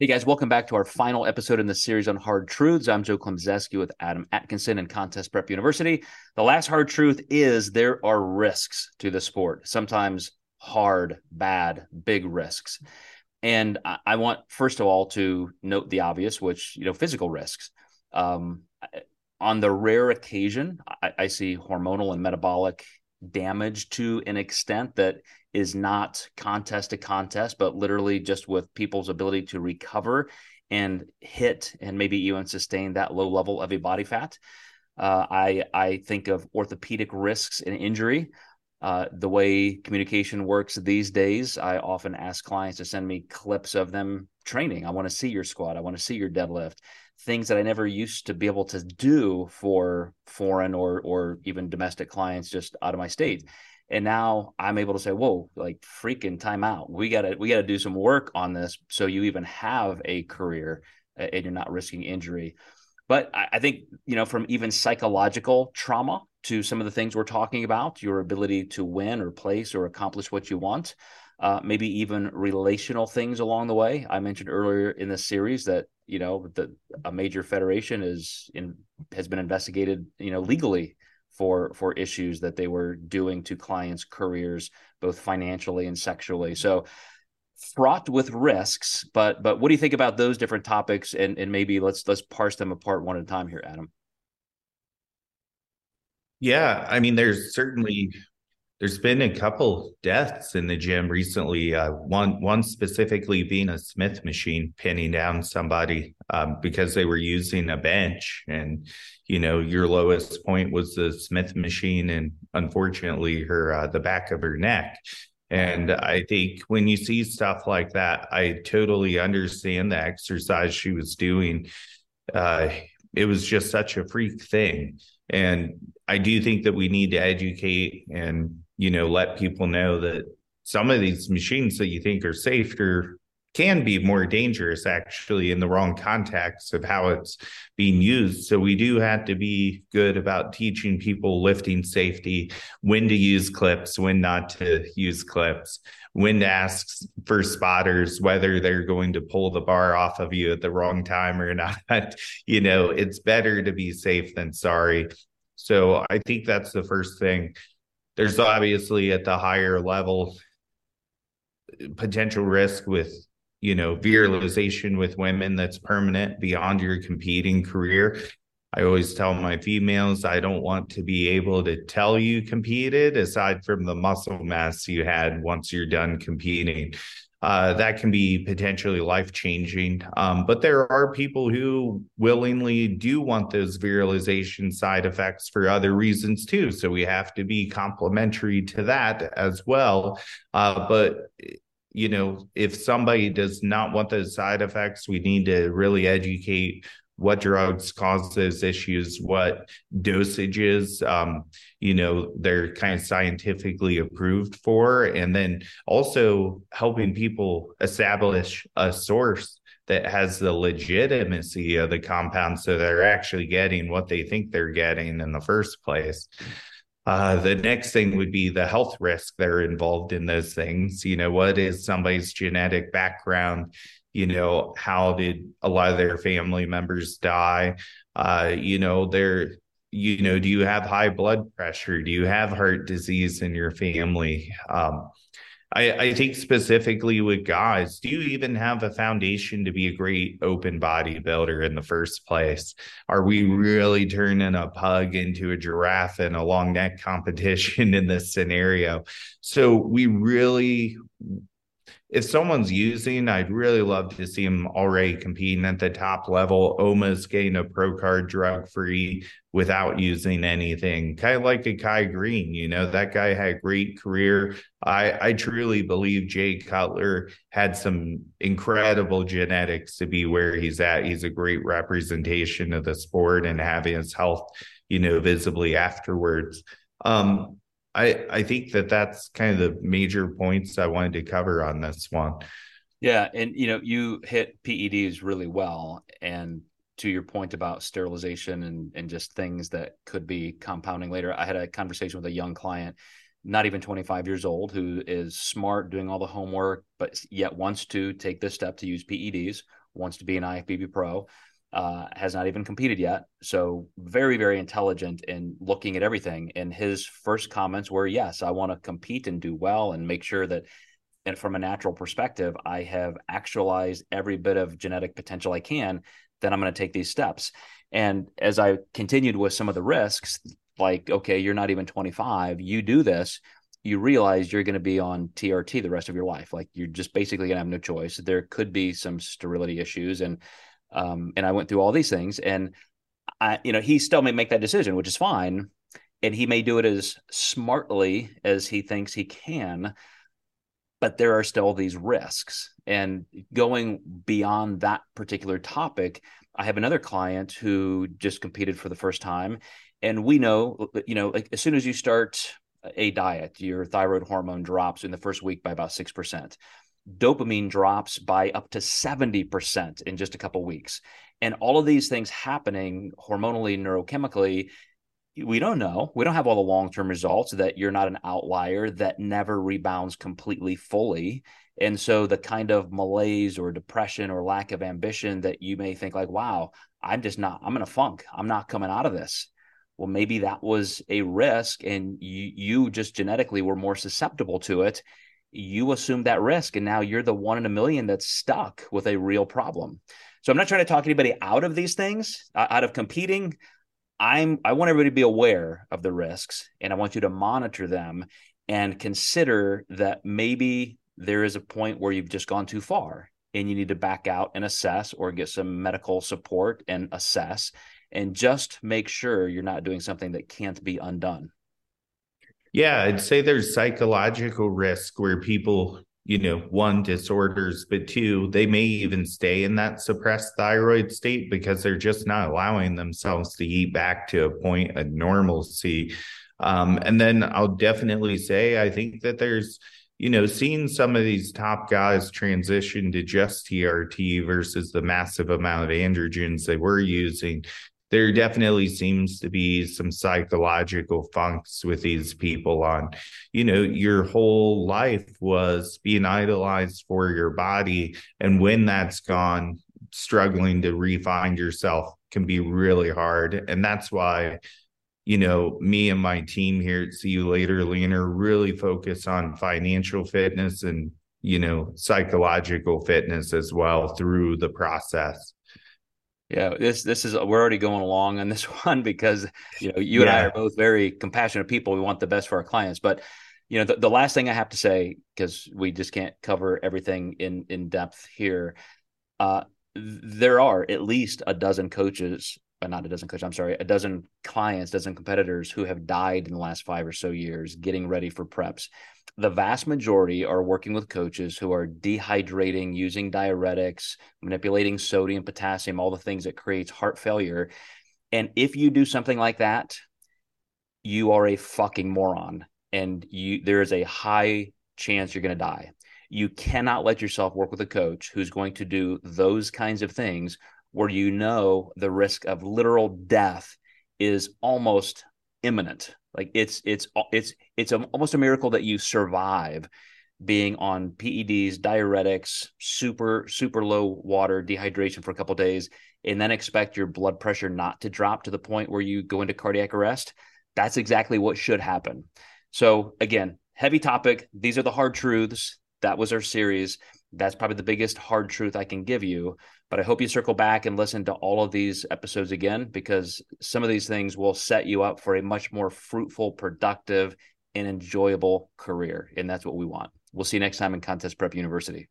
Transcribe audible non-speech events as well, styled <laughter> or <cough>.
Hey guys, welcome back to our final episode in the series on hard truths. I'm Joe Klemczewski with Adam Atkinson and Contest Prep University. The last hard truth is there are risks to the sport, sometimes hard, bad, big risks. And I, I want, first of all, to note the obvious, which, you know, physical risks. Um, on the rare occasion, I, I see hormonal and metabolic damage to an extent that is not contest to contest, but literally just with people's ability to recover and hit and maybe even sustain that low level of a body fat. Uh, I I think of orthopedic risks and injury. Uh, the way communication works these days, I often ask clients to send me clips of them training. I want to see your squat. I want to see your deadlift. Things that I never used to be able to do for foreign or or even domestic clients just out of my state and now i'm able to say whoa like freaking time out we gotta we gotta do some work on this so you even have a career and you're not risking injury but I, I think you know from even psychological trauma to some of the things we're talking about your ability to win or place or accomplish what you want uh, maybe even relational things along the way i mentioned earlier in this series that you know the a major federation is in has been investigated you know legally for for issues that they were doing to clients' careers, both financially and sexually. So fraught with risks. But but what do you think about those different topics? And and maybe let's let's parse them apart one at a time here, Adam. Yeah, I mean, there's certainly there's been a couple deaths in the gym recently. Uh, one one specifically being a Smith machine pinning down somebody um, because they were using a bench, and you know your lowest point was the Smith machine, and unfortunately her uh, the back of her neck. And I think when you see stuff like that, I totally understand the exercise she was doing. Uh, it was just such a freak thing. And I do think that we need to educate and you know, let people know that some of these machines that you think are safer can be more dangerous actually in the wrong context of how it's being used. So we do have to be good about teaching people lifting safety, when to use clips, when not to use clips, when to ask for spotters whether they're going to pull the bar off of you at the wrong time or <laughs> not. you know, it's better to be safe than sorry. So I think that's the first thing there's obviously at the higher level potential risk with you know virilization with women that's permanent beyond your competing career i always tell my females i don't want to be able to tell you competed aside from the muscle mass you had once you're done competing uh, that can be potentially life changing. Um, but there are people who willingly do want those virilization side effects for other reasons too. So we have to be complementary to that as well. Uh, but you know, if somebody does not want those side effects, we need to really educate what drugs cause those issues, what dosages, um, you know, they're kind of scientifically approved for, and then also helping people establish a source that has the legitimacy of the compound so they're actually getting what they think they're getting in the first place. Uh, the next thing would be the health risk that are involved in those things. You know, what is somebody's genetic background? you know how did a lot of their family members die uh you know they're you know do you have high blood pressure do you have heart disease in your family um I, I think specifically with guys, do you even have a foundation to be a great open bodybuilder in the first place? Are we really turning a pug into a giraffe in a long neck competition <laughs> in this scenario? So we really if someone's using, I'd really love to see them already competing at the top level, almost getting a pro card drug free without using anything. Kind of like a Kai Greene, you know, that guy had a great career. I, I truly believe Jay Cutler had some incredible genetics to be where he's at. He's a great representation of the sport and having his health, you know, visibly afterwards. Um, I I think that that's kind of the major points I wanted to cover on this one. Yeah, and you know, you hit PEDs really well, and to your point about sterilization and and just things that could be compounding later. I had a conversation with a young client, not even 25 years old, who is smart, doing all the homework, but yet wants to take this step to use PEDs wants to be an IFBB pro, uh, has not even competed yet. So very, very intelligent in looking at everything. And his first comments were, "Yes, I want to compete and do well and make sure that." And from a natural perspective, I have actualized every bit of genetic potential I can. Then I'm going to take these steps. And as I continued with some of the risks, like, okay, you're not even 25, you do this, you realize you're going to be on TRT the rest of your life. Like you're just basically going to have no choice. There could be some sterility issues. And, um, and I went through all these things and I, you know, he still may make that decision, which is fine. And he may do it as smartly as he thinks he can, but there are still these risks. And going beyond that particular topic, I have another client who just competed for the first time. And we know, you know, like as soon as you start a diet, your thyroid hormone drops in the first week by about 6%. Dopamine drops by up to 70% in just a couple weeks. And all of these things happening hormonally, neurochemically, we don't know. We don't have all the long term results that you're not an outlier that never rebounds completely fully. And so the kind of malaise or depression or lack of ambition that you may think, like, wow, I'm just not, I'm in a funk. I'm not coming out of this well maybe that was a risk and you you just genetically were more susceptible to it you assume that risk and now you're the one in a million that's stuck with a real problem so i'm not trying to talk anybody out of these things uh, out of competing i'm i want everybody to be aware of the risks and i want you to monitor them and consider that maybe there is a point where you've just gone too far and you need to back out and assess or get some medical support and assess and just make sure you're not doing something that can't be undone. Yeah, I'd say there's psychological risk where people, you know, one, disorders, but two, they may even stay in that suppressed thyroid state because they're just not allowing themselves to eat back to a point of normalcy. Um, and then I'll definitely say, I think that there's, you know, seeing some of these top guys transition to just TRT versus the massive amount of androgens they were using, there definitely seems to be some psychological funks with these people on you know your whole life was being idolized for your body. And when that's gone struggling to refine yourself can be really hard. And that's why you know me and my team here at see you later leaner really focus on financial fitness and you know psychological fitness as well through the process yeah, this this is we're already going along on this <laughs> one because you know you yeah. and I are both very compassionate people. We want the best for our clients, but you know the, the last thing I have to say because we just can't cover everything in in depth here. Uh, there are at least a dozen coaches, not a dozen coaches. I'm sorry, a dozen clients, dozen competitors who have died in the last five or so years getting ready for preps the vast majority are working with coaches who are dehydrating, using diuretics, manipulating sodium, potassium, all the things that creates heart failure. And if you do something like that, you are a fucking moron and you there is a high chance you're going to die. You cannot let yourself work with a coach who's going to do those kinds of things where you know the risk of literal death is almost imminent like it's it's it's it's almost a miracle that you survive being on PEDs, diuretics, super super low water, dehydration for a couple days, and then expect your blood pressure not to drop to the point where you go into cardiac arrest. That's exactly what should happen. So again, heavy topic. These are the hard truths. That was our series. That's probably the biggest hard truth I can give you. But I hope you circle back and listen to all of these episodes again because some of these things will set you up for a much more fruitful, productive, and enjoyable career. And that's what we want. We'll see you next time in Contest Prep University.